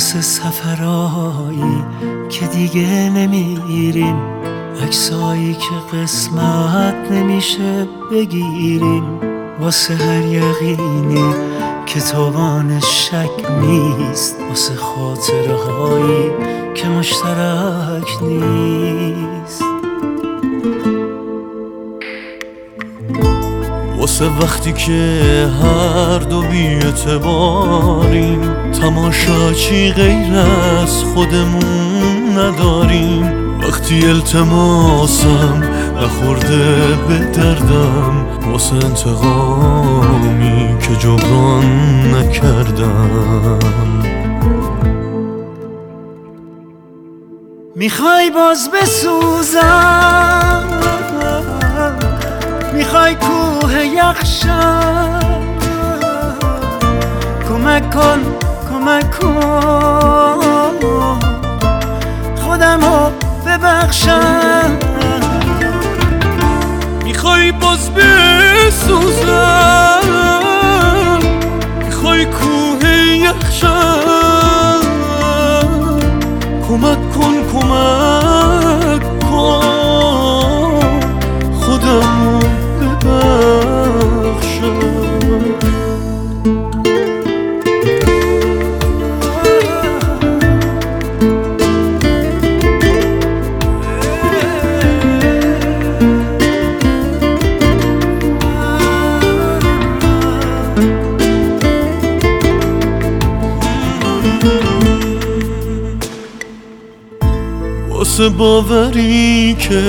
واسه سفرهایی که دیگه نمیریم. عکسایی که قسمت نمیشه بگیریم. واسه هر یقینی که توان شک نیست. واسه خاطره هایی که مشترک نیست. واسه وقتی که هر دو بیعتباریم تماشاچی غیر از خودمون نداریم. وقتی التماسم نخورده به دردم واسه انتقامی که جبران نکردم. می‌خوای باز بسوزم؟ می‌خوای کوه یخشم؟ کمک کن. کمک خودمو ببخشم. می‌خوای باز بسوزم؟ می‌خوای کوه یخشم کمک کن کمک. واسه باوری که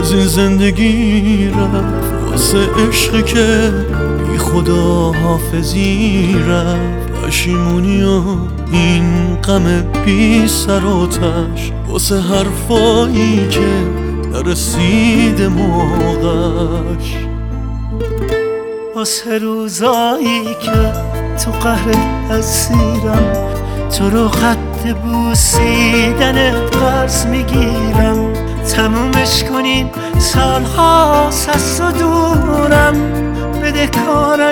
از این زندگی رفت واسه عشقی که بی خدا حافظی رفت. پشیمونی و این غم بی سر و تش واسه حرفایی که نرسید موقعش. واسه روزایی که تو قهر اسیرم تو رو خط بوسیدن قرض می‌گیرم. تمومش کنیم سالها از تو دورم. بده کارم